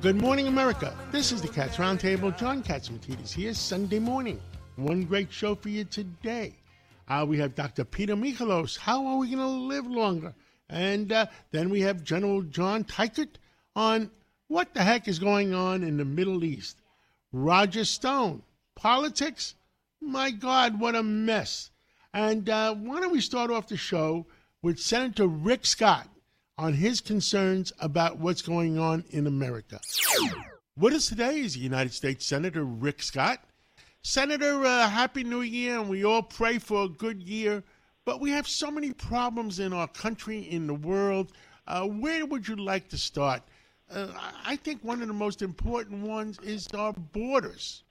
Good morning, America. This is the Cats Roundtable. John Catsimatidis here, Sunday morning. One great show for you today. Uh, we have Dr. Peter Michalos. How are we going to live longer? And uh, then we have General John Teichert on what the heck is going on in the Middle East. Roger Stone, politics? My God, what a mess. And uh, why don't we start off the show with Senator Rick Scott on his concerns about what's going on in America. With us today is United States Senator Rick Scott. Senator, uh, Happy New Year, and we all pray for a good year. But we have so many problems in our country, in the world. Uh, where would you like to start? Uh, I think one of the most important ones is our borders.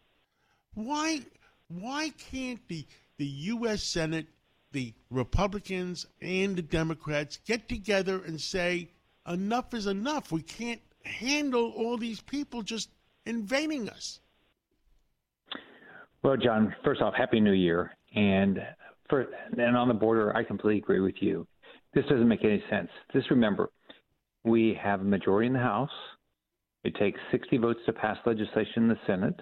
Why, why can't the the U.S. Senate, the Republicans and the Democrats get together and say enough is enough? We can't handle all these people just invading us. Well, John, first off, Happy New Year. And for and on the border, I completely agree with you. This doesn't make any sense. Just remember, we have a majority in the House. It takes 60 votes to pass legislation in the Senate.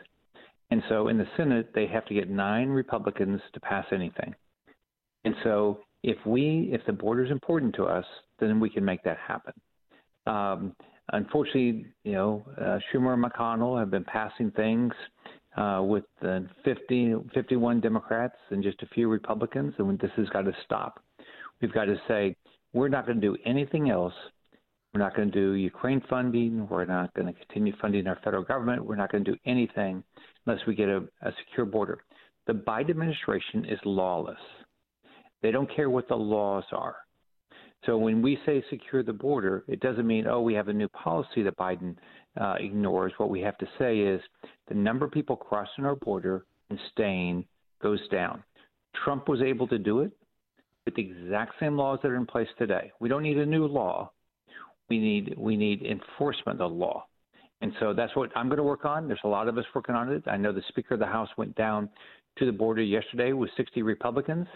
And so in the Senate, they have to get nine Republicans to pass anything. And so if we, if the border is important to us, then we can make that happen. Um, unfortunately, you know, uh, Schumer and McConnell have been passing things uh, with uh, 50, 51 Democrats and just a few Republicans, and this has got to stop. We've got to say we're not going to do anything else. We're not going to do Ukraine funding. We're not going to continue funding our federal government. We're not going to do anything unless we get a, a secure border. The Biden administration is lawless. They don't care what the laws are. So when we say secure the border, it doesn't mean, oh, we have a new policy that Biden uh, ignores. What we have to say is the number of people crossing our border and staying goes down. Trump was able to do it with the exact same laws that are in place today. We don't need a new law. We need we need enforcement of the law. And so that's what I'm going to work on. There's a lot of us working on it. I know the Speaker of the House went down to the border yesterday with 60 Republicans,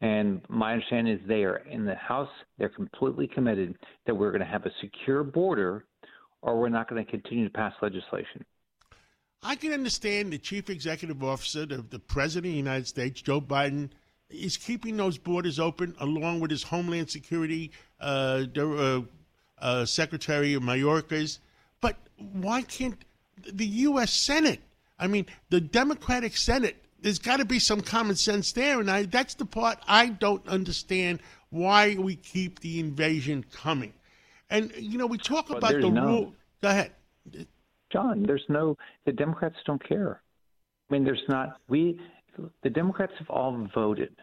and my understanding is they are in the House. They're completely committed that we're going to have a secure border, or we're not going to continue to pass legislation. I can understand the chief executive officer, the, the president of the United States, Joe Biden, is keeping those borders open along with his Homeland Security uh, uh, uh, Secretary of Mayorkas. But why can't the U.S. Senate? I mean, the Democratic Senate. There's got to be some common sense there, and I, that's the part I don't understand why we keep the invasion coming. And you know, we talk Well, about the rule. Go ahead. John, there's no the Democrats don't care. I mean, there's not we the Democrats have all voted.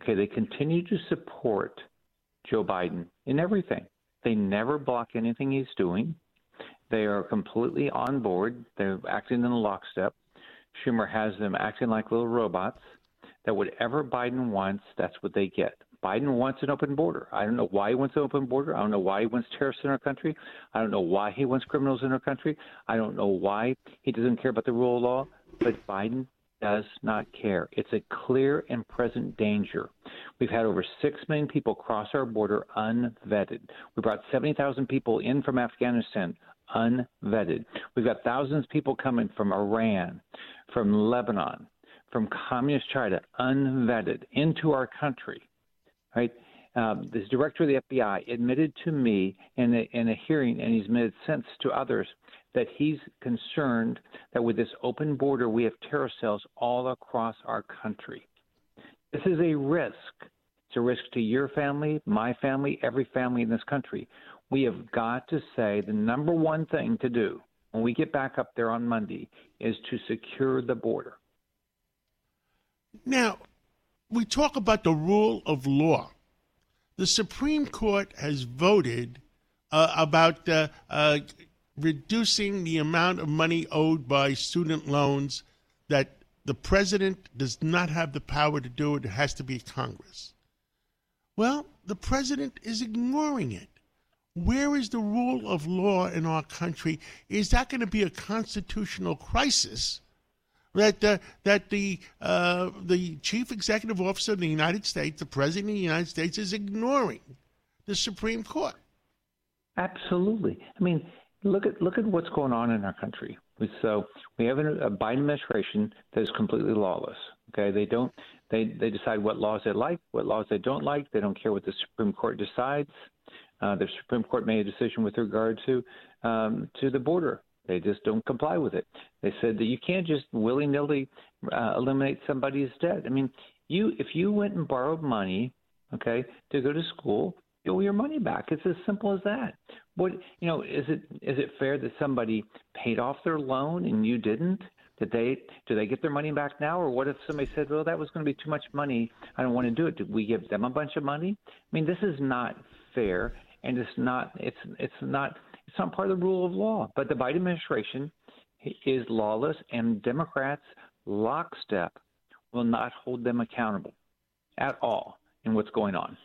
Okay, they continue to support Joe Biden in everything. They never block anything he's doing. They are completely on board. They're acting in lockstep. Schumer has them acting like little robots. That whatever Biden wants, that's what they get. Biden wants an open border. I don't know why he wants an open border. I don't know why he wants terrorists in our country. I don't know why he wants criminals in our country. I don't know why he doesn't care about the rule of law. But Biden does not care. It's a clear and present danger. We've had over 6 million people cross our border unvetted. We brought 70,000 people in from Afghanistan unvetted. We've got thousands of people coming from Iran, from Lebanon, from communist China, unvetted into our country. Right? Um, this director of the FBI admitted to me in a, in a hearing, and he's admitted since to others, that he's concerned that with this open border, we have terror cells all across our country. This is a risk. It's a risk to your family, my family, every family in this country. We have got to say the number one thing to do when we get back up there on Monday is to secure the border. Now, we talk about the rule of law. the Supreme Court has voted uh, about uh, uh, reducing the amount of money owed by student loans that the president does not have the power to do it. It has to be Congress. Well, the president is ignoring it. Where is the rule of law in our country? Is that going to be a constitutional crisis that uh, that the uh, the chief executive officer of the United States, the president of the United States, is ignoring the Supreme Court? Absolutely. I mean, look at look at what's going on in our country. So we have a Biden administration that is completely lawless. Okay, they don't they they decide what laws they like, what laws they don't like. They don't care what the Supreme Court decides. Uh, the Supreme Court made a decision with regard to um, to the border. They just don't comply with it. They said that you can't just willy nilly uh, eliminate somebody's debt. I mean, you if you went and borrowed money, okay, to go to school, you owe your money back. It's as simple as that. What you know is it is it fair that somebody paid off their loan and you didn't? Did they do they get their money back now, or what if somebody said, "Well, that was going to be too much money. I don't want to do it." Did we give them a bunch of money? I mean, this is not fair and it's not it's it's not it's not part of the rule of law. But the Biden administration is lawless, and Democrats lockstep will not hold them accountable at all in what's going on.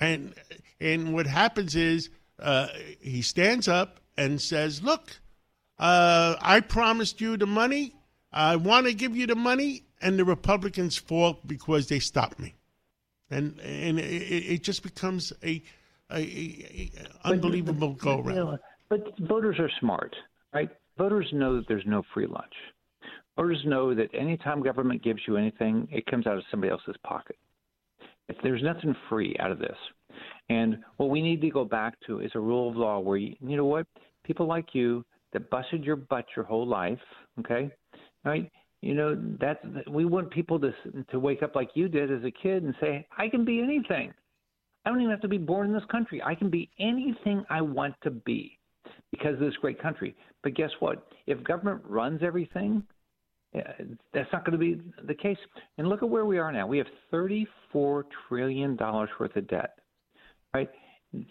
And and what happens is uh, he stands up and says, "Look, uh, I promised you the money. I want to give you the money." And the Republicans fall because they stopped me, and and it, it just becomes a a, a, a unbelievable but, go around. You know, but voters are smart, right? Voters know that there's no free lunch. Voters know that anytime government gives you anything, it comes out of somebody else's pocket. If there's nothing free out of this. And what we need to go back to is a rule of law where you, you know what? People like you that busted your butt your whole life, okay? Right? You know, that's we want people to to wake up like you did as a kid and say, I can be anything. I don't even have to be born in this country. I can be anything I want to be because of this great country. But guess what? If government runs everything, uh, that's not going to be the case. And look at where we are now. We have $34 trillion worth of debt, right?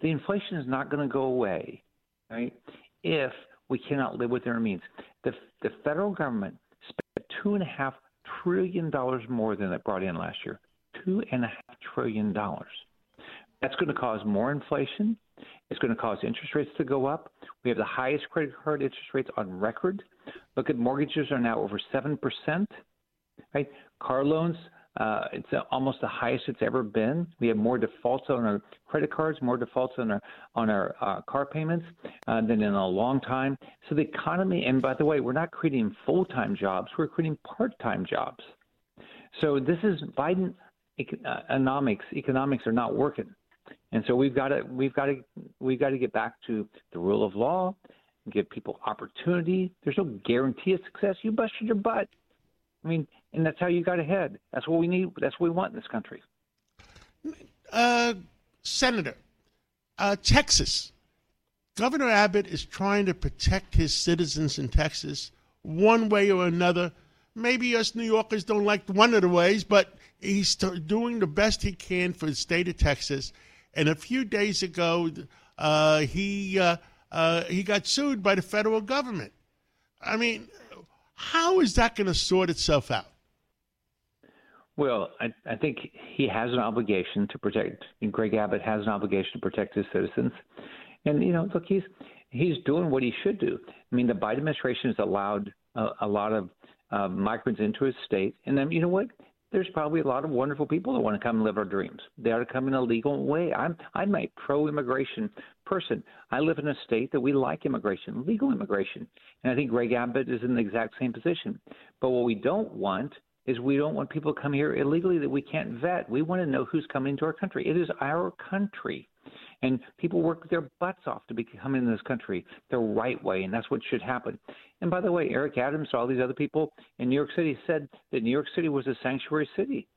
The inflation is not going to go away, right, if we cannot live within our means. The, the federal government spent $2.5 trillion more than it brought in last year. $2.5 trillion. That's going to cause more inflation. It's going to cause interest rates to go up. We have the highest credit card interest rates on record. Look at mortgages are now over 7%. Right? Car loans, uh, it's almost the highest it's ever been. We have more defaults on our credit cards, more defaults on our on our uh, car payments uh, than in a long time. So the economy, and by the way, we're not creating full time jobs; we're creating part time jobs. So this is Biden uh, economics. Economics are not working. And so we've got to we've got to we've got to get back to the rule of law, give people opportunity. There's no guarantee of success. You busted your butt. I mean, and that's how you got ahead. That's what we need. That's what we want in this country. Uh, Senator, uh, Texas. Governor Abbott is trying to protect his citizens in Texas one way or another. Maybe us New Yorkers don't like one of the ways, but he's doing the best he can for the state of Texas. And a few days ago, uh, he uh, uh, he got sued by the federal government. I mean, how is that going to sort itself out? Well, I, I think he has an obligation to protect. and Greg Abbott has an obligation to protect his citizens, and you know, look, he's he's doing what he should do. I mean, the Biden administration has allowed a, a lot of uh, migrants into his state, and then you know what? There's probably a lot of wonderful people that want to come and live our dreams. They ought to come in a legal way. I'm I'm a pro-immigration person. I live in a state that we like immigration, legal immigration, and I think Greg Abbott is in the exact same position. But what we don't want is we don't want people to come here illegally that we can't vet. We want to know who's coming into our country. It is our country. And people work their butts off to become in this country the right way, and that's what should happen. And by the way, Eric Adams, all these other people in New York City said that New York City was a sanctuary city.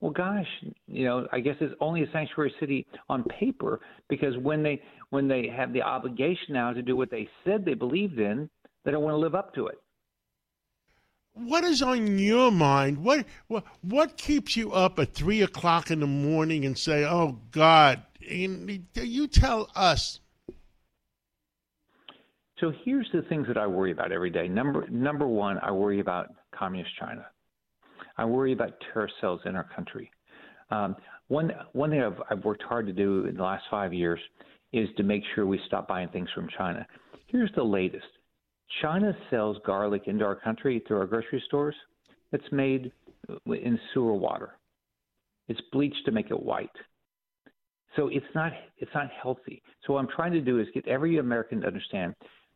Well, gosh, you know, I guess it's only a sanctuary city on paper because when they when they have the obligation now to do what they said they believed in, they don't want to live up to it. What is on your mind? What what what keeps you up at three o'clock in the morning and say, "Oh God, And you tell us. So here's the things that I worry about every day. Number number one, I worry about communist China. I worry about terrorist cells in our country. Um, one one thing I've, I've worked hard to do in the last five years is to make sure we stop buying things from China. Here's the latest: China sells garlic into our country through our grocery stores. It's made in sewer water. It's bleached to make it white. So it's not it's not healthy. So what I'm trying to do is get every American to understand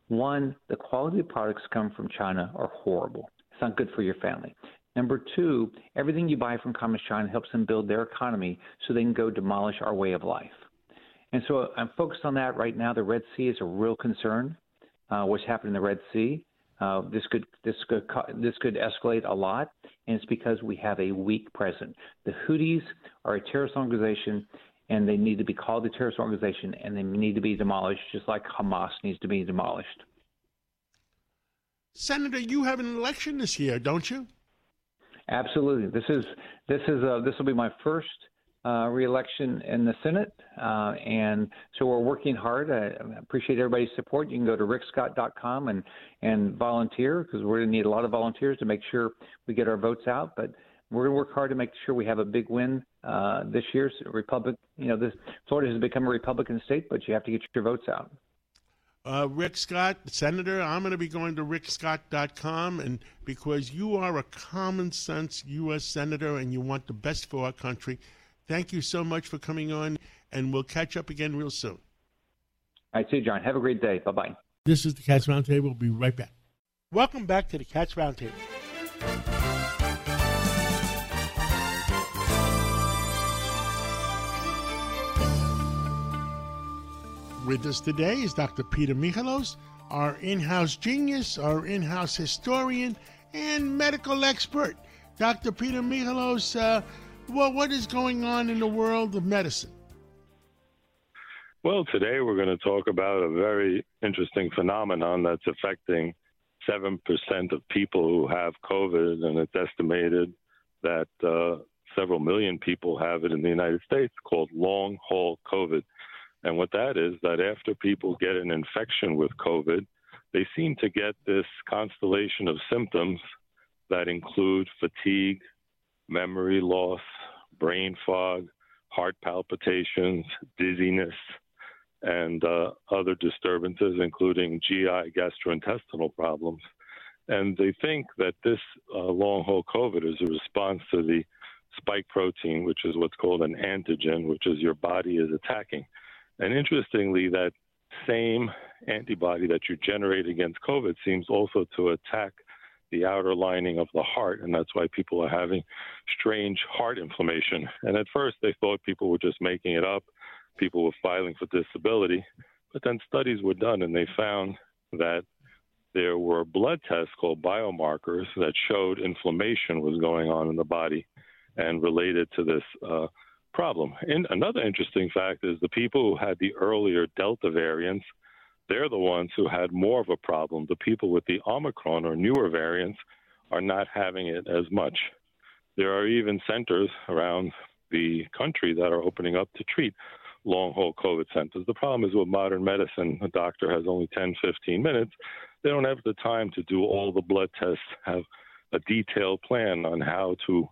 one, the quality of products come from China are horrible. It's not good for your family. Number two, everything you buy from Communist China helps them build their economy so they can go demolish our way of life. And so I'm focused on that right now. The Red Sea is a real concern. Uh, what's happening in the Red Sea? Uh, this could this could this could escalate a lot, and it's because we have a weak president. The Houthis are a terrorist organization, and they need to be called a terrorist organization, and they need to be demolished, just like Hamas needs to be demolished. Senator, you have an election this year, don't you? Absolutely. This is this is uh, this will be my first uh, reelection in the Senate, uh, and so we're working hard. I appreciate everybody's support. You can go to rickscott.com and and volunteer because we're going to need a lot of volunteers to make sure we get our votes out. But we're going to work hard to make sure we have a big win uh, this year's Republic. You know, this Florida has become a Republican state, but you have to get your votes out. Uh, Rick Scott, Senator, I'm going to be going to rickscott.com, and because you are a common sense U.S. Senator and you want the best for our country, thank you so much for coming on, and we'll catch up again real soon. All right, see you, John. Have a great day. Bye bye. This is the Cats Roundtable. We'll be right back. Welcome back to the Cats Roundtable. With us today is Dr. Peter Michalos, our in house genius, our in house historian, and medical expert. Dr. Peter Michalos, uh, well, what is going on in the world of medicine? Well, today we're going to talk about a very interesting phenomenon that's affecting 7% of people who have COVID, and it's estimated that uh, several million people have it in the United States called long haul COVID. And what that is, that after people get an infection with COVID, they seem to get this constellation of symptoms that include fatigue, memory loss, brain fog, heart palpitations, dizziness, and uh, other disturbances, including GI gastrointestinal problems. And they think that this uh, long haul COVID is a response to the spike protein, which is what's called an antigen, which is your body is attacking. And interestingly, that same antibody that you generate against COVID seems also to attack the outer lining of the heart, and that's why people are having strange heart inflammation. And at first, they thought people were just making it up, people were filing for disability, but then studies were done, and they found that there were blood tests called biomarkers that showed inflammation was going on in the body and related to this uh, problem. And another interesting fact is the people who had the earlier Delta variants, they're the ones who had more of a problem. The people with the Omicron or newer variants are not having it as much. There are even centers around the country that are opening up to treat long haul COVID centers. The problem is with modern medicine, a doctor has only 10, 15 minutes. They don't have the time to do all the blood tests, have a detailed plan on how to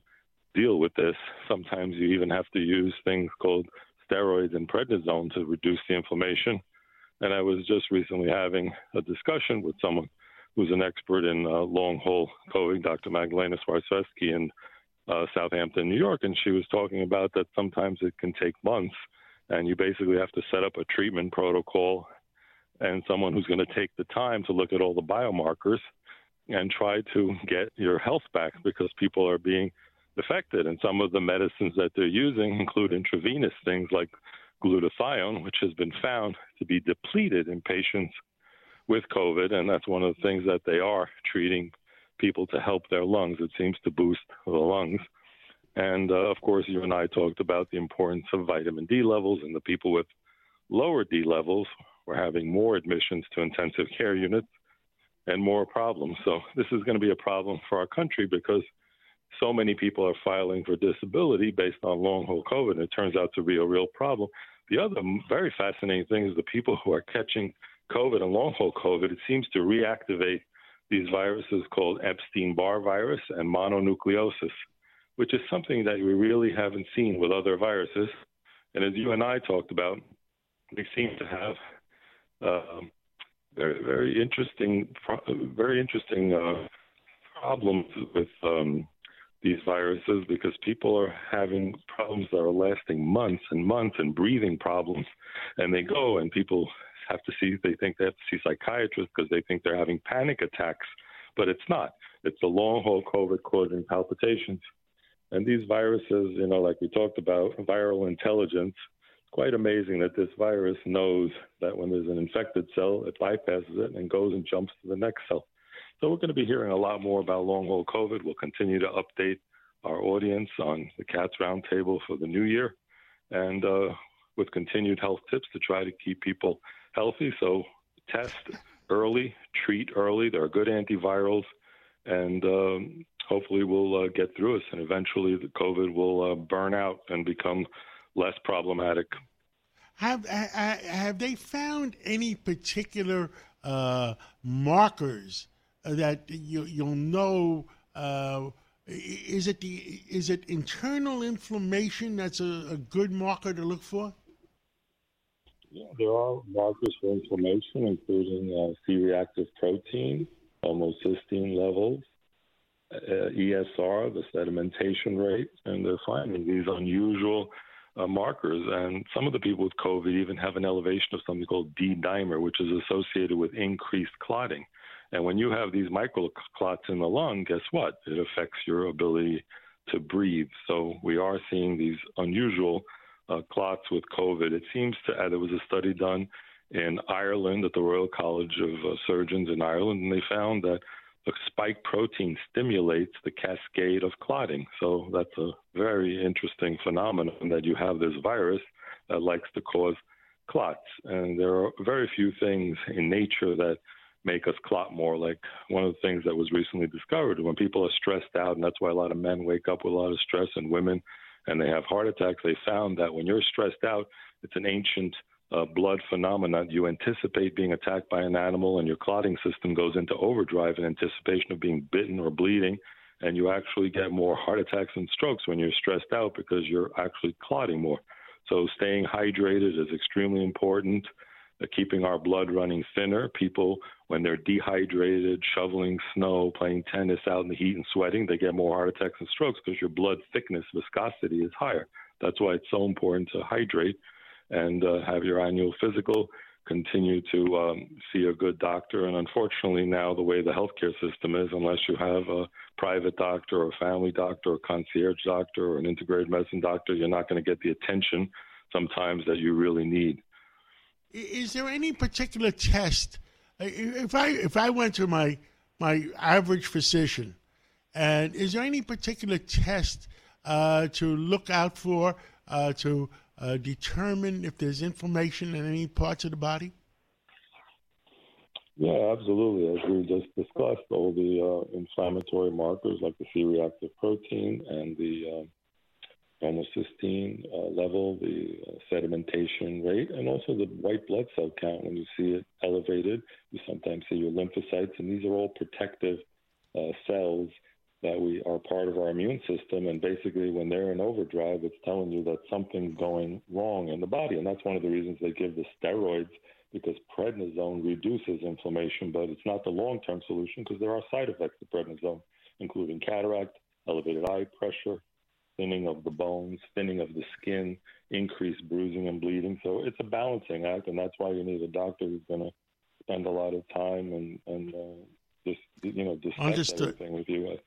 deal with this. Sometimes you even have to use things called steroids and prednisone to reduce the inflammation. And I was just recently having a discussion with someone who's an expert in uh, long haul COVID, Dr. Magdalena Swarzewski in uh, Southampton, New York, and she was talking about that sometimes it can take months, and you basically have to set up a treatment protocol and someone who's going to take the time to look at all the biomarkers and try to get your health back because people are being affected. And some of the medicines that they're using include intravenous things like glutathione, which has been found to be depleted in patients with COVID. And that's one of the things that they are treating people to help their lungs. It seems to boost the lungs. And uh, of course, you and I talked about the importance of vitamin D levels, and the people with lower D levels were having more admissions to intensive care units and more problems. So, this is going to be a problem for our country because so many people are filing for disability based on long haul COVID. And it turns out to be a real problem. The other very fascinating thing is the people who are catching COVID and long haul COVID, it seems to reactivate these viruses called Epstein Barr virus and mononucleosis, which is something that we really haven't seen with other viruses. And as you and I talked about, we seem to have um, very, very interesting, very interesting uh, problems with um, these viruses because people are having problems that are lasting months and months and breathing problems, and they go and people have to see they think they have to see psychiatrists because they think they're having panic attacks, but it's not. It's the long haul COVID causing palpitations. And these viruses, you know, like we talked about, viral intelligence, quite amazing that this virus knows that when there's an infected cell, it bypasses it and goes and jumps to the next cell. So we're going to be hearing a lot more about long haul COVID. We'll continue to update our audience on the CATS Roundtable for the new year and uh, with continued health tips to try to keep people healthy. So test early, treat early. There are good antivirals, and um, hopefully we'll uh, get through this, and eventually the COVID will uh, burn out and become less problematic. Have have they found any particular uh, markers that you, you'll know? Uh, is it the is it internal inflammation that's a, a good marker to look for? Yeah, there are markers for inflammation, including uh, C-reactive protein, homocysteine levels, uh, ESR, the sedimentation rate, and they're finding these unusual uh, markers. And some of the people with COVID even have an elevation of something called D-dimer, which is associated with increased clotting. And when you have these microclots in the lung, guess what? It affects your ability to breathe. So we are seeing these unusual uh, clots with COVID. It seems to, uh, there was a study done in Ireland at the Royal College of uh, Surgeons in Ireland, and they found that the spike protein stimulates the cascade of clotting. So that's a very interesting phenomenon that you have this virus that likes to cause clots. And there are very few things in nature that make us clot more. Like one of the things that was recently discovered when people are stressed out, and that's why a lot of men wake up with a lot of stress and women and they have heart attacks, they found that when you're stressed out, it's an ancient uh, blood phenomenon. You anticipate being attacked by an animal, and your clotting system goes into overdrive in anticipation of being bitten or bleeding. And you actually get more heart attacks and strokes when you're stressed out because you're actually clotting more. So, staying hydrated is extremely important keeping our blood running thinner. People, when they're dehydrated, shoveling snow, playing tennis out in the heat and sweating, they get more heart attacks and strokes because your blood thickness, viscosity is higher. That's why it's so important to hydrate and uh, have your annual physical. Continue to um, see a good doctor. And unfortunately, now the way the healthcare system is, unless you have a private doctor or a family doctor or concierge doctor or an integrated medicine doctor, you're not going to get the attention sometimes that you really need is there any particular test? If I if I went to my my average physician, and is there any particular test uh, to look out for uh, to uh, determine if there's inflammation in any parts of the body? Yeah, absolutely. As we just discussed, all the uh, inflammatory markers like the C-reactive protein and the um, homocysteine uh, level, the uh, sedimentation rate, and also the white blood cell count. When you see it elevated, you sometimes see your lymphocytes, and these are all protective uh, cells that we are part of our immune system. And basically, when they're in overdrive, it's telling you that something's going wrong in the body, and that's one of the reasons they give the steroids because prednisone reduces inflammation, but it's not the long-term solution because there are side effects to prednisone, including cataract, elevated eye pressure, thinning of the bones, thinning of the skin, increased bruising and bleeding. So it's a balancing act, and that's why you need a doctor who's going to spend a lot of time and and uh, just you know discuss Understood. everything with you.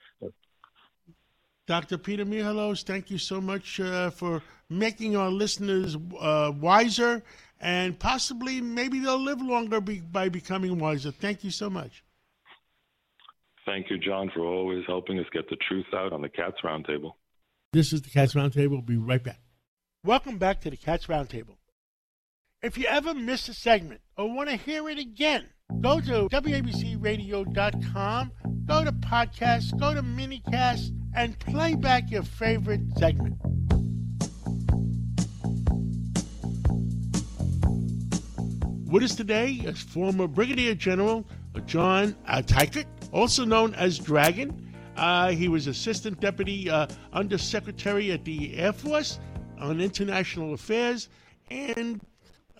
Dr. Peter Michalos, thank you so much uh, for making our listeners uh, wiser and possibly maybe they'll live longer be- by becoming wiser. Thank you so much. Thank you, John, for always helping us get the truth out on the Cats Roundtable. This is the Cats Roundtable. We'll be right back. Welcome back to the Cats Roundtable. If you ever miss a segment or want to hear it again, go to WABCRadio.com, go to podcasts, go to minicast, and play back your favorite segment. With us today is former Brigadier General John uh, also known as Dragon. Uh, he was Assistant Deputy uh, Undersecretary at the Air Force on International Affairs, and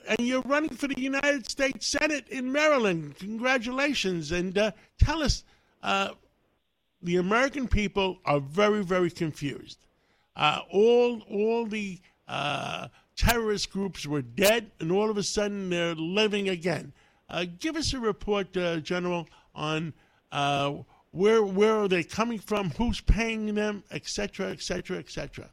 and you're running for the United States Senate in Maryland. Congratulations! And uh, tell us, uh, the American people are very, very confused. Uh, all all the uh, terrorist groups were dead, and all of a sudden they're living again. Give us a report, General, on where where are they coming from, who's paying them, etc., etc., etc.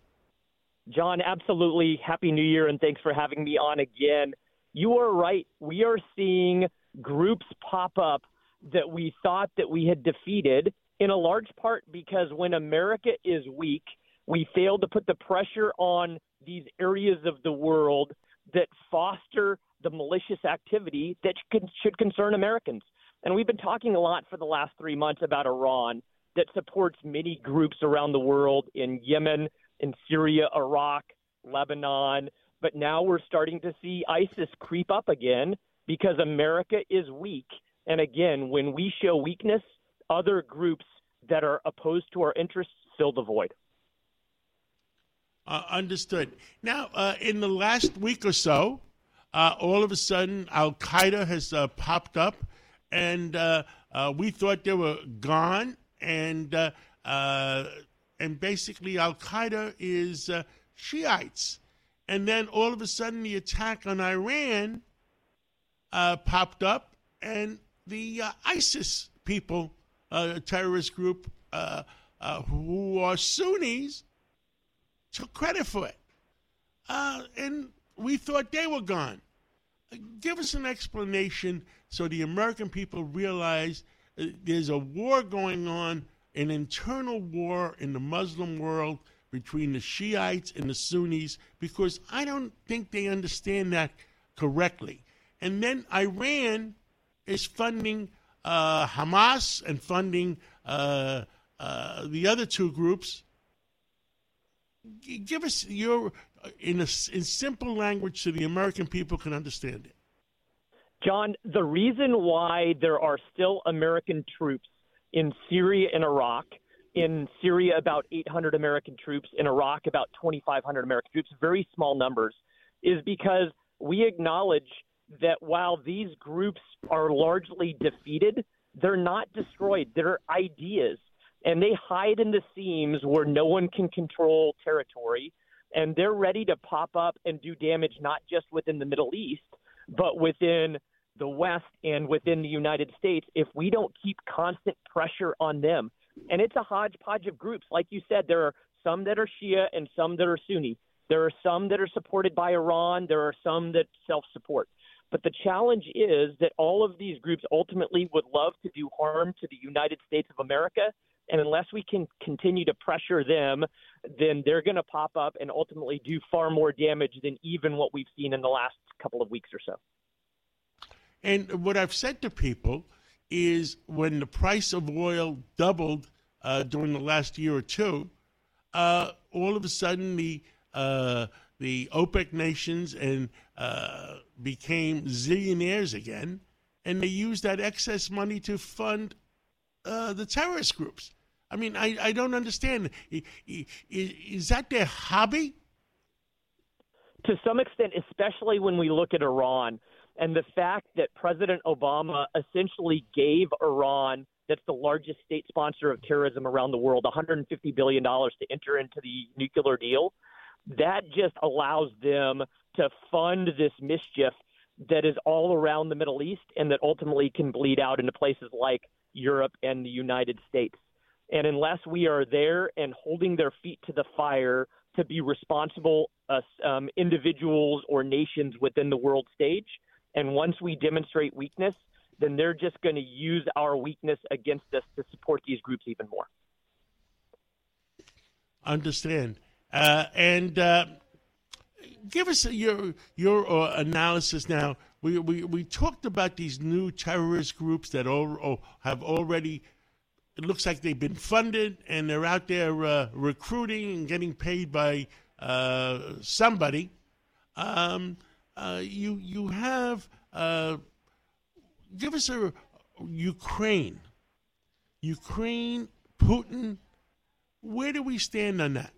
John, absolutely. Happy New Year, and thanks for having me on again. You are right. We are seeing groups pop up that we thought that we had defeated, in a large part because when America is weak, we fail to put the pressure on these areas of the world that foster the malicious activity that should concern Americans. And we've been talking a lot for the last three months about Iran that supports many groups around the world in Yemen, in Syria, Iraq, Lebanon. But now we're starting to see ISIS creep up again because America is weak. And again, when we show weakness, other groups that are opposed to our interests fill the void. Uh, understood. Now, uh, in the last week or so, uh, all of a sudden, Al Qaeda has uh, popped up, and uh, uh, we thought they were gone. And uh, uh, and basically, Al Qaeda is uh, Shiites. And then all of a sudden, the attack on Iran popped up, and the ISIS people, a terrorist group who are Sunnis, took credit for it. Uh, and we thought they were gone. Give us an explanation so the American people realize uh, there's a war going on, an internal war in the Muslim world between the Shiites and the Sunnis, because I don't think they understand that correctly. And then Iran is funding uh, Hamas and funding uh, uh, the other two groups give us your in a in simple language so the American people can understand it. John, the reason why there are still American troops in Syria and Iraq, in Syria about 800 American troops, in Iraq about 2,500 American troops, very small numbers, is because we acknowledge that while these groups are largely defeated, they're not destroyed. They're ideas and they hide in the seams where no one can control territory and they're ready to pop up and do damage not just within the Middle East but within the West and within the United States if we don't keep constant pressure on them. And it's a hodgepodge of groups. Like you said, there are some that are Shia and some that are Sunni. There are some that are supported by Iran. There are some that self support. But the challenge is that all of these groups ultimately would love to do harm to the United States of America and unless we can continue to pressure them, then they're going to pop up and ultimately do far more damage than even what we've seen in the last couple of weeks or so. And what I've said to people is when the price of oil doubled uh, during the last year or two, uh, all of a sudden the uh, the OPEC nations and uh, became zillionaires again, and they used that excess money to fund uh, the terrorist groups. I mean, I, I don't understand. Is is that their hobby? To some extent, especially when we look at Iran and the fact that President Obama essentially gave Iran, that's the largest state sponsor of terrorism around the world, $150 billion to enter into the nuclear deal. That just allows them to fund this mischief that is all around the Middle East and that ultimately can bleed out into places like Europe and the United States. And unless we are there and holding their feet to the fire to be responsible uh, um, individuals or nations within the world stage, and once we demonstrate weakness, then they're just going to use our weakness against us to support these groups even more. Understand. Uh, and uh, give us your your uh, analysis now. We, we we talked about these new terrorist groups that all, have already it looks like they've been funded and they're out there uh, recruiting and getting paid by uh, somebody. Um, uh, you you have uh, give us a Ukraine, Ukraine, Putin. Where do we stand on that?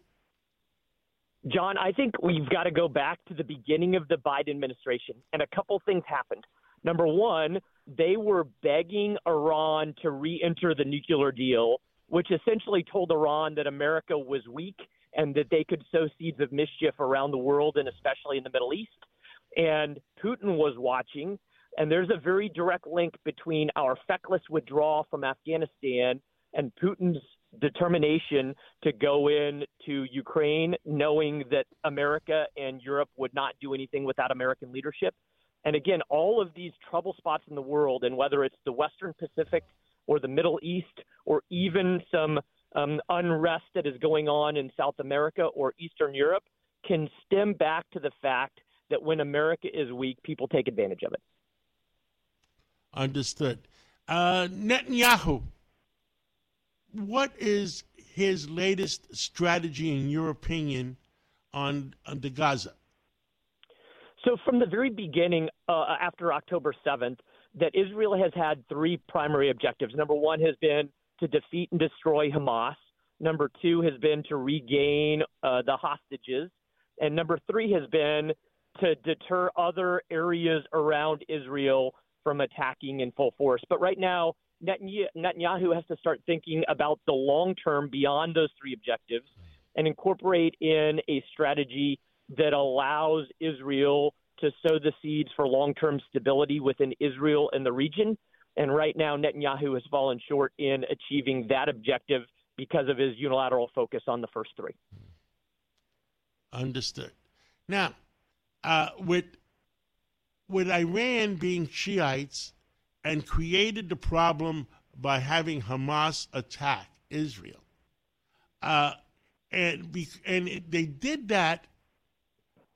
John, I think we've got to go back to the beginning of the Biden administration, and a couple things happened. Number one, they were begging Iran to re enter the nuclear deal, which essentially told Iran that America was weak and that they could sow seeds of mischief around the world and especially in the Middle East. And Putin was watching, and there's a very direct link between our feckless withdrawal from Afghanistan and Putin's determination to go in to Ukraine, knowing that America and Europe would not do anything without American leadership. And again, all of these trouble spots in the world, and whether it's the Western Pacific or the Middle East or even some um, unrest that is going on in South America or Eastern Europe, can stem back to the fact that when America is weak, people take advantage of it. Understood. Uh, Netanyahu, what is his latest strategy, in your opinion, on, on the Gaza? So, from the very beginning, uh, after October 7th, that Israel has had three primary objectives. Number one has been to defeat and destroy Hamas. Number two has been to regain uh, the hostages. And number three has been to deter other areas around Israel from attacking in full force. But right now, Netanyahu has to start thinking about the long term beyond those three objectives and incorporate in a strategy that allows Israel to sow the seeds for long term stability within Israel and the region. And right now, Netanyahu has fallen short in achieving that objective because of his unilateral focus on the first three. Understood. Now, uh, with with Iran being Shiites and created the problem by having Hamas attack Israel, uh, and be, and they did that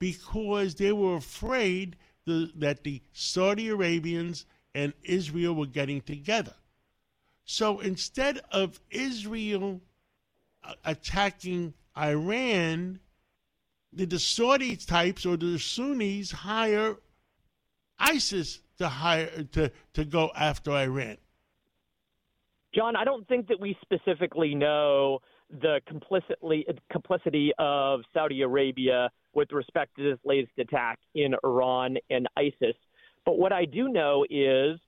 because they were afraid the, that the Saudi Arabians and Israel were getting together. So instead of Israel uh, attacking Iran, did the Saudi types or the Sunnis hire ISIS to hire to, to go after Iran? John, I don't think that we specifically know the complicitly complicity of Saudi Arabia with respect to this latest attack in Iran and ISIS. But what I do know is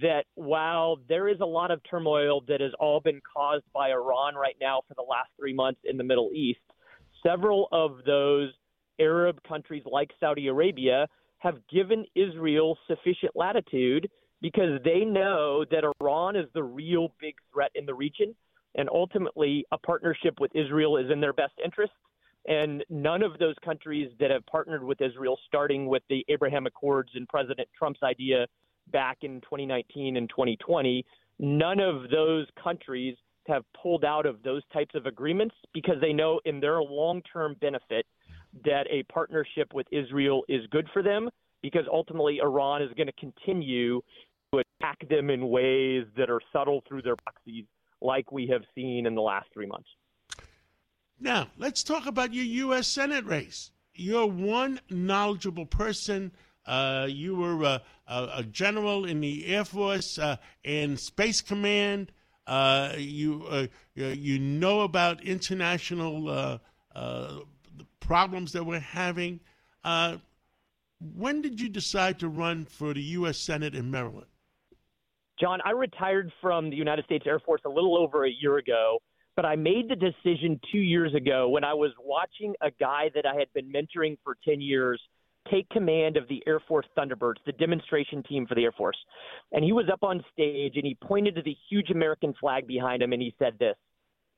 that while there is a lot of turmoil that has all been caused by Iran right now for the last three months in the Middle East, several of those Arab countries like Saudi Arabia have given Israel sufficient latitude because they know that Iran is the real big threat in the region. And ultimately, a partnership with Israel is in their best interest. And none of those countries that have partnered with Israel, starting with the Abraham Accords and President Trump's idea back in 2019 and 2020, none of those countries have pulled out of those types of agreements because they know in their long term benefit that a partnership with Israel is good for them because ultimately Iran is going to continue to attack them in ways that are subtle through their proxies, like we have seen in the last three months. Now, let's talk about your U.S. Senate race. You're one knowledgeable person. Uh, you were a, a, a, general in the Air Force uh, and Space Command. Uh, you uh, you know about international uh, uh, problems that we're having. when did you decide to run for the U.S. Senate in Maryland? John, I retired from the United States Air Force a little over a year ago but I made the decision two years ago when I was watching a guy that I had been mentoring for 10 years take command of the Air Force Thunderbirds, the demonstration team for the Air Force. And he was up on stage and he pointed to the huge American flag behind him and he said this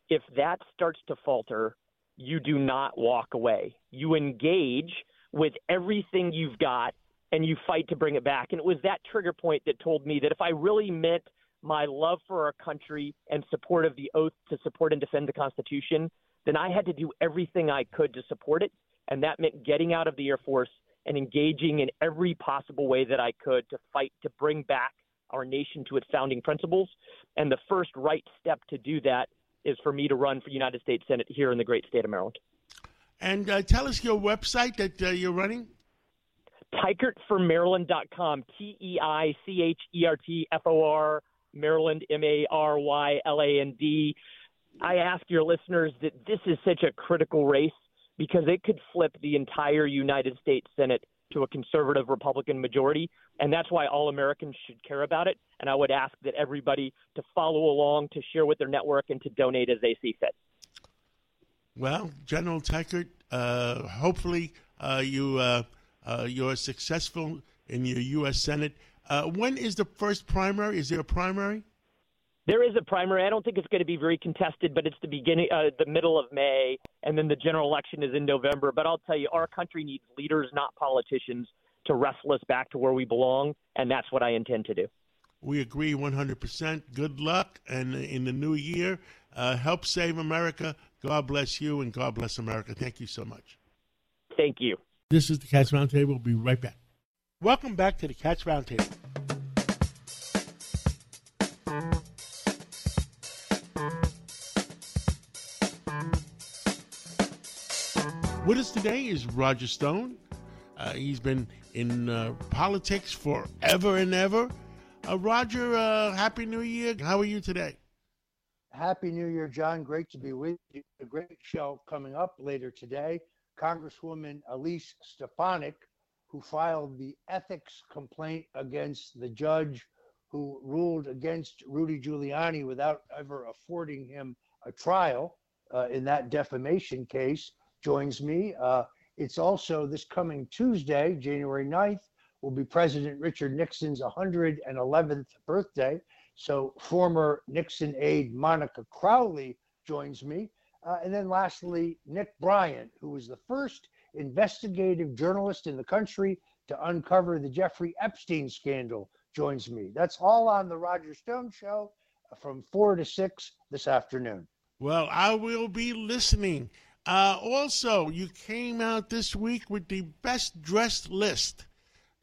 If that starts to falter, you do not walk away. You engage with everything you've got and you fight to bring it back. And it was that trigger point that told me that if I really meant my love for our country and support of the oath to support and defend the Constitution, then I had to do everything I could to support it. And that meant getting out of the Air Force and engaging in every possible way that I could to fight to bring back our nation to its founding principles. And the first right step to do that is for me to run for United States Senate here in the great state of Maryland. And uh, tell us your website that uh, you're running. TeichertforMaryland.com. T E I C H E R T F O R Maryland M A R Y L A N D. I ask your listeners that this is such a critical race because it could flip the entire United States Senate to a conservative Republican majority, and that's why all Americans should care about it. And I would ask that everybody to follow along, to share with their network, and to donate as they see fit. Well, General Teichert, uh, hopefully uh, you uh, uh you're successful in your U.S. Senate. Uh, when is the first primary? Is there a primary? There is a primary. I don't think it's going to be very contested, but it's the beginning, uh, the middle of May, and then the general election is in November. But I'll tell you, our country needs leaders, not politicians, to wrestle us back to where we belong, and that's what I intend to do. We agree 100%. Good luck, and in the new year, uh, help save America. God bless you, and God bless America. Thank you so much. Thank you. This is the Cats Roundtable. We'll be right back. Welcome back to the Cats Roundtable. With us today is Roger Stone. Uh, he's been in uh, politics forever and ever. Uh, Roger, uh, Happy New Year. How are you today? Happy New Year, John. Great to be with you. A great show coming up later today. Congresswoman Elise Stefanik, who filed the ethics complaint against the judge who ruled against Rudy Giuliani without ever affording him a trial uh, in that defamation case joins me. Uh, it's also this coming Tuesday, January 9th, will be President Richard Nixon's 111th birthday. So former Nixon aide Monica Crowley joins me. Uh, and then lastly, Nick Bryant, who was the first investigative journalist in the country to uncover the Jeffrey Epstein scandal, joins me. That's all on the Roger Stone Show from 4 to 6 this afternoon. Well, I will be listening. Uh, also, you came out this week with the best dressed list.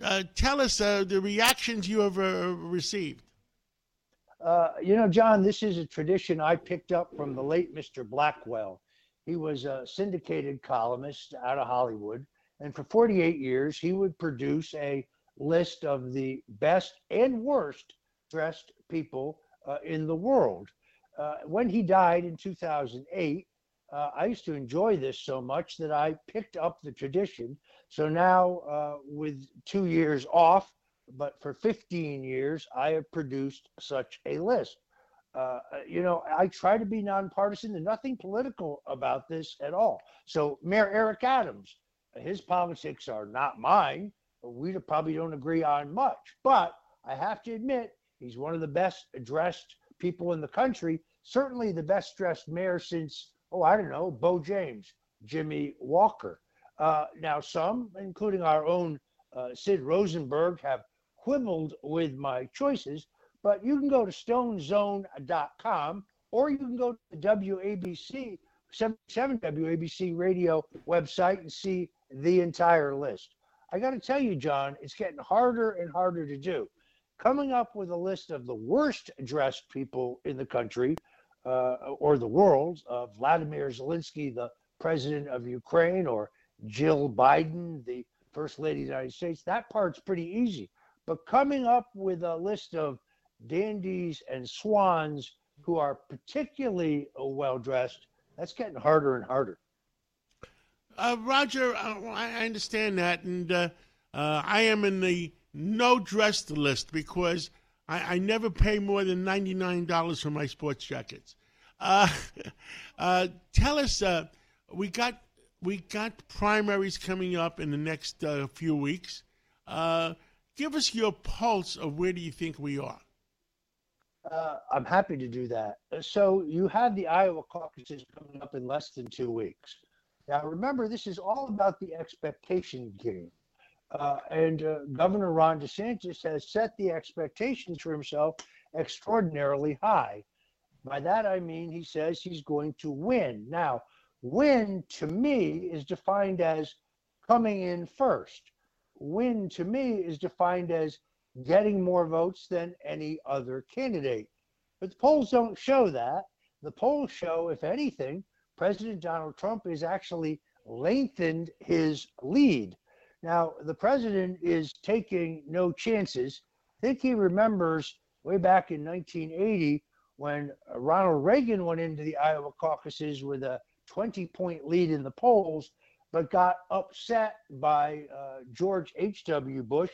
Uh, tell us uh, the reactions you have uh, received. Uh, you know, John, this is a tradition I picked up from the late Mr. Blackwell. He was a syndicated columnist out of Hollywood. And for 48 years, he would produce a list of the best and worst dressed people uh, in the world. when he died in 2008, uh, I used to enjoy this so much that I picked up the tradition. So now, uh, with two years off, but for 15 years, I have produced such a list. Uh, you know, I try to be nonpartisan. There's nothing political about this at all. So, Mayor Eric Adams, his politics are not mine. We probably don't agree on much, but I have to admit, he's one of the best dressed people in the country. Certainly the best dressed mayor since oh, I don't know, Beau James, Jimmy Walker. Uh, now, some, including our own uh, Sid Rosenberg, have quibbled with my choices, but you can go to stonezone.com or you can go to the WABC, 77 WABC radio website and see the entire list. I got to tell you, John, it's getting harder and harder to do. Coming up with a list of the worst dressed people in the country uh, or the world, uh, Vladimir Zelensky, the president of Ukraine, or Jill Biden, the first lady of the United States, that part's pretty easy. But coming up with a list of dandies and swans who are particularly well dressed, that's getting harder and harder. Uh, Roger, uh, I understand that, and uh, uh, I am in the no dressed list because I, I never pay more than ninety nine dollars for my sports jackets. Uh, tell us, we got we got primaries coming up in the next few weeks. Give us your pulse of where do you think we are. Uh, I'm happy to do that. So you have the Iowa caucuses coming up in less than two weeks. Now remember, this is all about the expectation game. Uh, and uh, Governor Ron DeSantis has set the expectations for himself extraordinarily high. By that I mean he says he's going to win. Now, win to me is defined as coming in first. Win to me is defined as getting more votes than any other candidate. But the polls don't show that. The polls show, if anything, President Donald Trump has actually lengthened his lead. Now, the president is taking no chances. I think he remembers way back in 1980 when Ronald Reagan went into the Iowa caucuses with a 20 point lead in the polls, but got upset by uh, George H.W. Bush,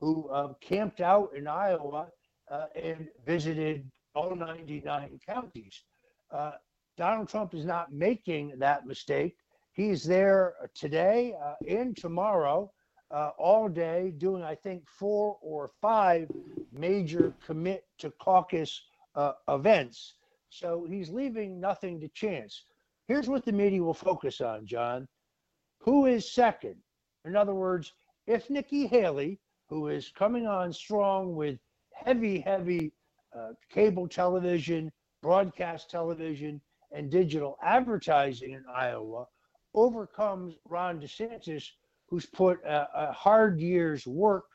who uh, camped out in Iowa uh, and visited all 99 counties. Uh, Donald Trump is not making that mistake. He's there today uh, and tomorrow, uh, all day, doing, I think, four or five major commit to caucus uh, events. So he's leaving nothing to chance. Here's what the media will focus on, John. Who is second? In other words, if Nikki Haley, who is coming on strong with heavy, heavy uh, cable television, broadcast television, and digital advertising in Iowa, overcomes Ron DeSantis, who's put a, a hard year's work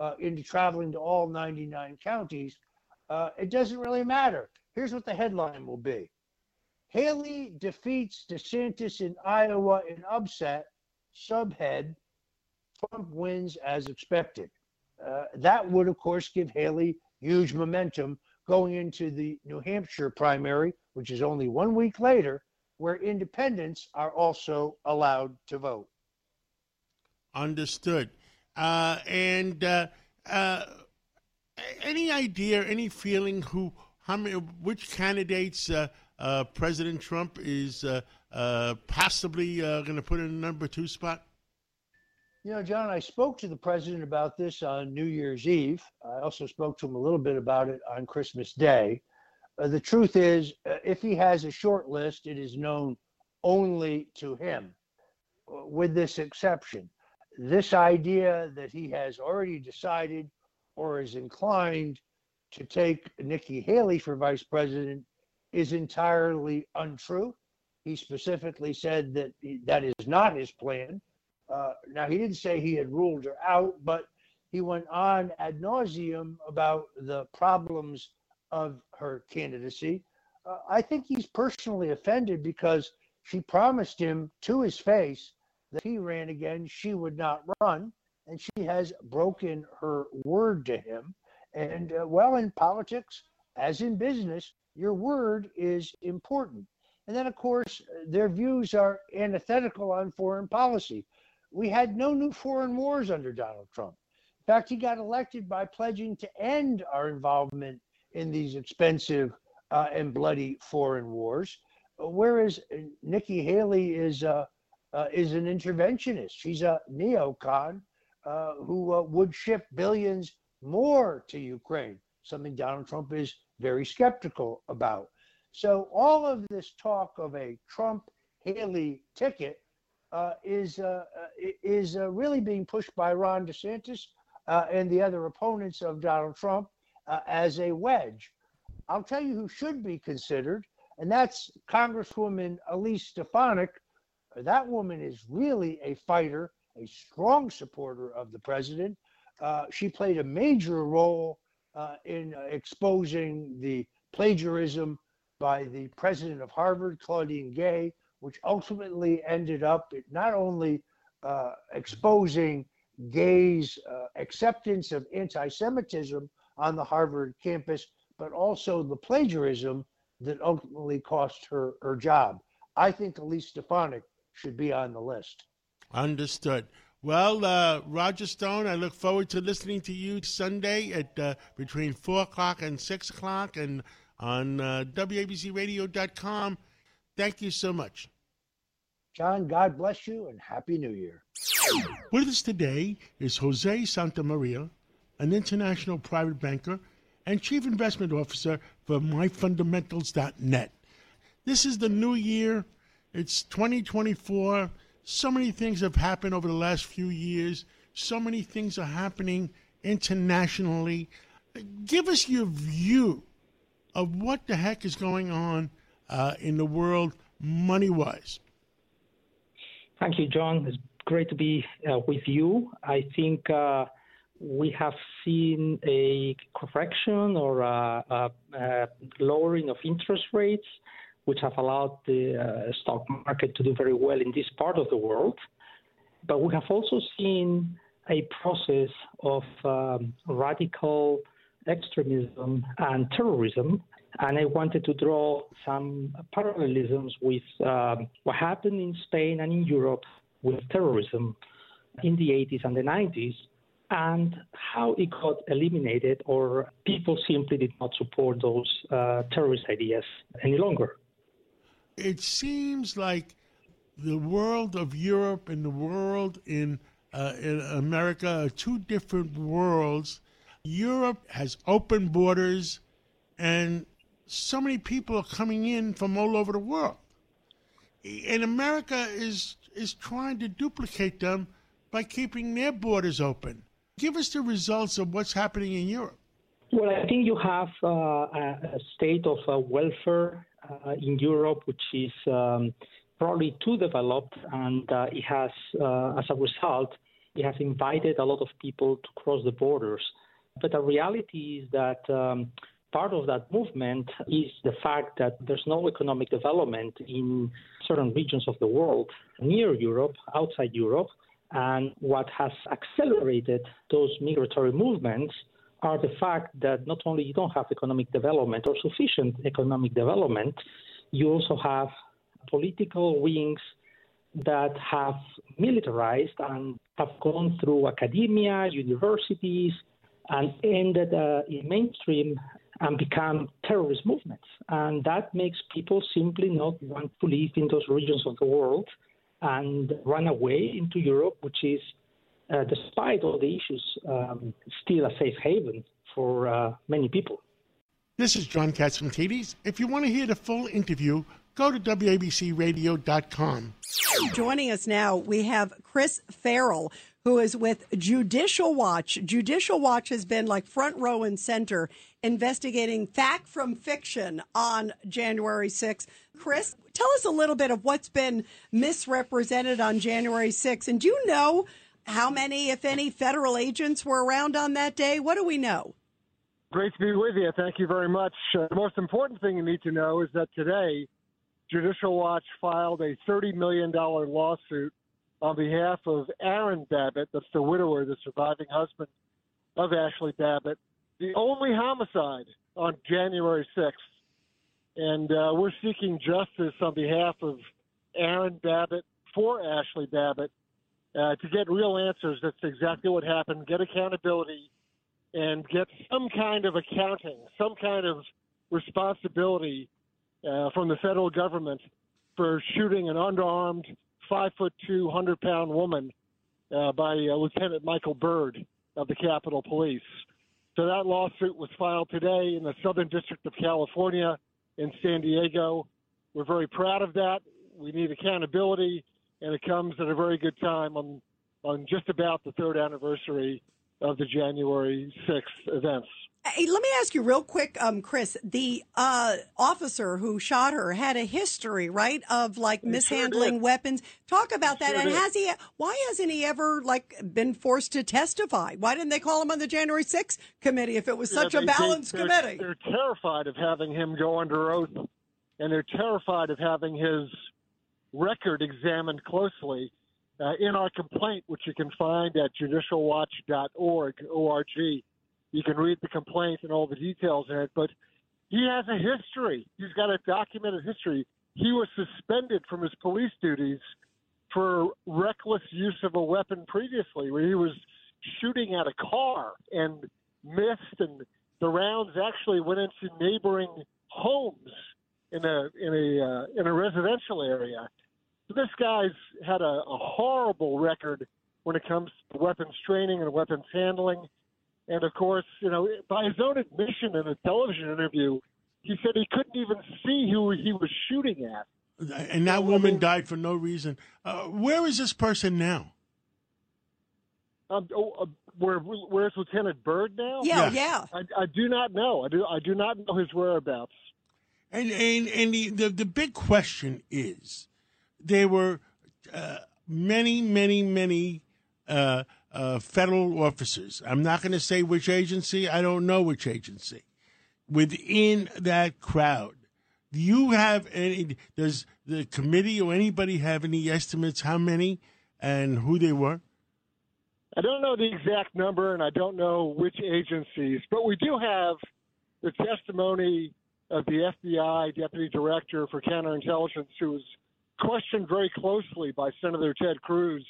uh, into traveling to all 99 counties, uh, it doesn't really matter. Here's what the headline will be Haley defeats DeSantis in Iowa in upset, subhead, Trump wins as expected. Uh, that would, of course, give Haley huge momentum going into the New Hampshire primary, which is only one week later, where independents are also allowed to vote. Understood. Uh, and uh, uh, any idea, any feeling who, how many, which candidates uh, uh, President Trump is possibly going to put in a number two spot? You know, John, I spoke to the president about this on New Year's Eve. I also spoke to him a little bit about it on Christmas Day. Uh, the truth is, uh, if he has a short list, it is known only to him, uh, with this exception. This idea that he has already decided or is inclined to take Nikki Haley for vice president is entirely untrue. He specifically said that he, that is not his plan. Uh, now, he didn't say he had ruled her out, but he went on ad nauseum about the problems of her candidacy. Uh, I think he's personally offended because she promised him to his face that he ran again, she would not run, and she has broken her word to him. And uh, well, in politics, as in business, your word is important. And then, of course, their views are antithetical on foreign policy. We had no new foreign wars under Donald Trump. In fact, he got elected by pledging to end our involvement in these expensive uh, and bloody foreign wars. Whereas Nikki Haley is uh, uh, is an interventionist. She's a neocon uh, who uh, would ship billions more to Ukraine, something Donald Trump is very skeptical about. So all of this talk of a Trump Haley ticket is uh, is really being pushed by Ron DeSantis and the other opponents of Donald Trump uh, as a wedge. I'll tell you who should be considered, and that's Congresswoman Elise Stefanik. That woman is really a fighter, a strong supporter of the president. Uh, she played a major role uh, in exposing the plagiarism by the president of Harvard, Claudine Gay, which ultimately ended up not only uh, exposing Gay's uh, acceptance of anti Semitism, on the Harvard campus, but also the plagiarism that ultimately cost her her job. I think Elise Stefanik should be on the list. Understood. Well, uh, Roger Stone, I look forward to listening to you Sunday at uh, between 4 o'clock and 6 o'clock and on uh, WABCRadio.com. Thank you so much. John, God bless you and Happy New Year. With us today is Jose Santa Maria, an international private banker and chief investment officer for myfundamentals.net. This is the new year. It's 2024. So many things have happened over the last few years. So many things are happening internationally. Give us your view of what the heck is going on uh, in the world money wise. Thank you, John. It's great to be uh, with you. I think. Uh, we have seen a correction or a, a, a lowering of interest rates, which have allowed the uh, stock market to do very well in this part of the world. But we have also seen a process of um, radical extremism and terrorism. And I wanted to draw some parallelisms with um, what happened in Spain and in Europe with terrorism in the 80s and the 90s and how it got eliminated, or people simply did not support those uh, terrorist ideas any longer. It seems like the world of Europe and the world in, uh, in America are two different worlds. Europe has open borders, and so many people are coming in from all over the world. And America is is trying to duplicate them by keeping their borders open. Give us the results of what's happening in Europe. Well, I think you have uh, a state of uh, welfare uh, in Europe, which is um, probably too developed, and uh, it has, uh, as a result, it has invited a lot of people to cross the borders. But the reality is that um, part of that movement is the fact that there's no economic development in certain regions of the world near Europe, outside Europe. And what has accelerated those migratory movements are the fact that not only you don't have economic development or sufficient economic development, you also have political wings that have militarized and have gone through academia, universities, and ended uh, in mainstream and become terrorist movements. And that makes people simply not want to live in those regions of the world and run away into Europe, which is, uh, despite all the issues, um, still a safe haven for uh, many people. This is John Catsimatidis. If you want to hear the full interview, go to WABCRadio.com. Joining us now, we have Chris Farrell, who is with Judicial Watch. Judicial Watch has been like front row and center investigating fact from fiction on January 6th. Chris, tell us a little bit of what's been misrepresented on January 6th. And do you know how many, if any, federal agents were around on that day? What do we know? Great to be with you. Thank you very much. Uh, the most important thing you need to know is that today, Judicial Watch filed a $30 million lawsuit on behalf of Aaron Babbitt, that's the widower, the surviving husband of Ashli Babbitt, the only homicide on January 6th. And uh, we're seeking justice on behalf of Aaron Babbitt for Ashli Babbitt uh, to get real answers. That's exactly what happened. Get accountability and get some kind of accounting, some kind of responsibility uh, from the federal government for shooting an unarmed, five foot two, hundred pound woman uh, by uh, Lieutenant Michael Byrd of the Capitol Police. So that lawsuit was filed today in the Southern District of California in San Diego. We're very proud of that. We need accountability, and it comes at a very good time on on just about the third anniversary of the January 6th events. Hey, let me ask you real quick, um, Chris. The uh, officer who shot her had a history, right, of like mishandling sure weapons. Talk about that. Sure and did. has he? Why hasn't he ever like been forced to testify? Why didn't they call him on the January 6th committee if it was such Yeah, a they- they- balanced they're- committee? They're terrified of having him go under oath, and they're terrified of having his record examined closely. Uh, in our complaint, which you can find at judicialwatch.org, O-R-G, you can read the complaint and all the details in it. But he has a history. He's got a documented history. He was suspended from his police duties for reckless use of a weapon previously, where he was shooting at a car and missed, and the rounds actually went into neighboring homes in a in a uh, in a residential area. So this guy's had a, a horrible record when it comes to weapons training and weapons handling. And of course, you know, by his own admission in a television interview, he said he couldn't even see who he was shooting at. And that woman died for no reason. Uh, where is this person now? Um, oh, uh, where where's Lieutenant Byrd now? Yeah, Yes. yeah. I, I do not know. I do I do not know his whereabouts. And and and the the, the big question is, there were uh, many many many uh, federal officers. I'm not going to say which agency. I don't know which agency within that crowd. Do you have any? Does the committee or anybody have any estimates how many and who they were? I don't know the exact number, and I don't know which agencies, but we do have the testimony of the FBI Deputy Director for Counterintelligence, who was questioned very closely by Senator Ted Cruz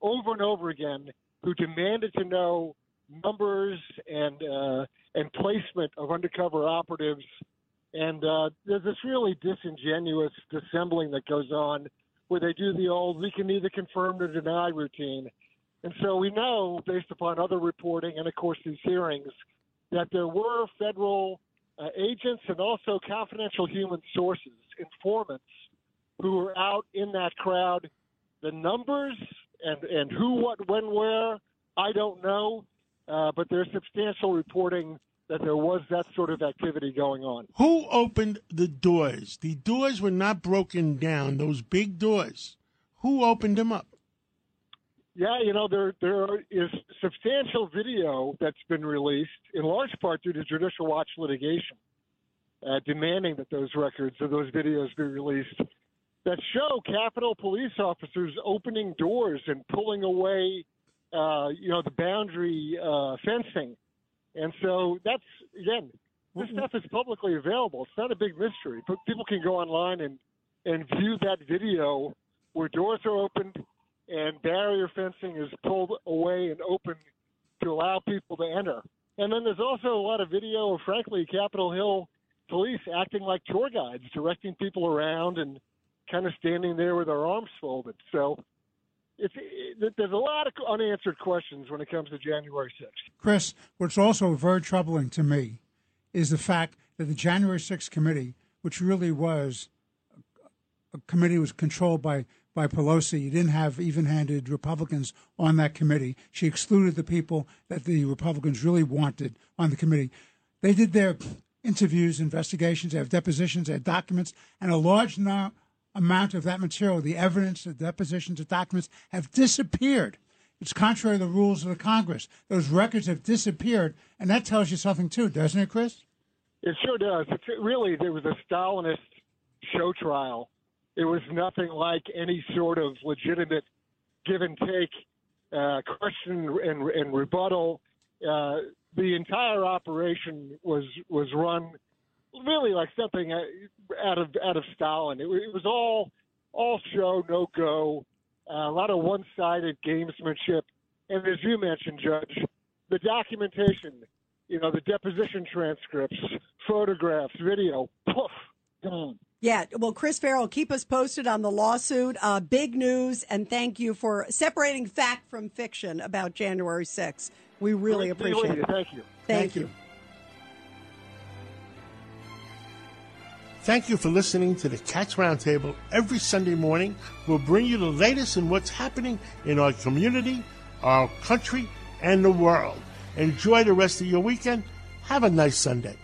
over and over again, who demanded to know numbers and uh, and placement of undercover operatives. And uh, there's this really disingenuous dissembling that goes on, where they do the old "we can neither confirm nor deny" routine. And so we know, based upon other reporting and of course these hearings, that there were federal uh, agents and also confidential human sources, informants, who were out in that crowd. The numbers and and who, what, when, where, I don't know, uh, but there's substantial reporting that there was that sort of activity going on. Who opened the doors? The doors were not broken down, those big doors. Who opened them up? Yeah, you know there there is substantial video that's been released in large part due to Judicial Watch litigation, uh, demanding that those records or those videos be released that show Capitol police officers opening doors and pulling away, uh, you know, the boundary uh, fencing, and so that's again, this stuff is publicly available. It's not a big mystery, but people can go online and and view that video where doors are opened and barrier fencing is pulled away and open to allow people to enter. And then there's also a lot of video of, frankly, Capitol Hill police acting like tour guides, directing people around and kind of standing there with our arms folded. So it's, it, there's a lot of unanswered questions when it comes to January 6th. Chris, what's also very troubling to me is the fact that the January 6th committee, which really was a committee was controlled by by Pelosi. You didn't have even-handed Republicans on that committee. She excluded the people that the Republicans really wanted on the committee. They did their interviews, investigations, they have depositions, they have documents, and a large no- amount of that material, the evidence, the depositions, the documents, have disappeared. It's contrary to the rules of the Congress. Those records have disappeared, and that tells you something too, doesn't it, Chris? It sure does. It's really, there was a Stalinist show trial it was nothing like any sort of legitimate give and take, uh, question and, and rebuttal. Uh, the entire operation was was run really like something out of out of Stalin. It, it was all all show, no go, uh, a lot of one sided gamesmanship, and as you mentioned, Judge, the documentation, you know, the deposition transcripts, photographs, video, poof, gone. Yeah, well, Chris Farrell, keep us posted on the lawsuit. Uh, big news, and thank you for separating fact from fiction about January 6th. We really Great to be with appreciate you. it. Thank you. Thank, you. Thank you for listening to the Cats Roundtable every Sunday morning. We'll bring you the latest in what's happening in our community, our country, and the world. Enjoy the rest of your weekend. Have a nice Sunday.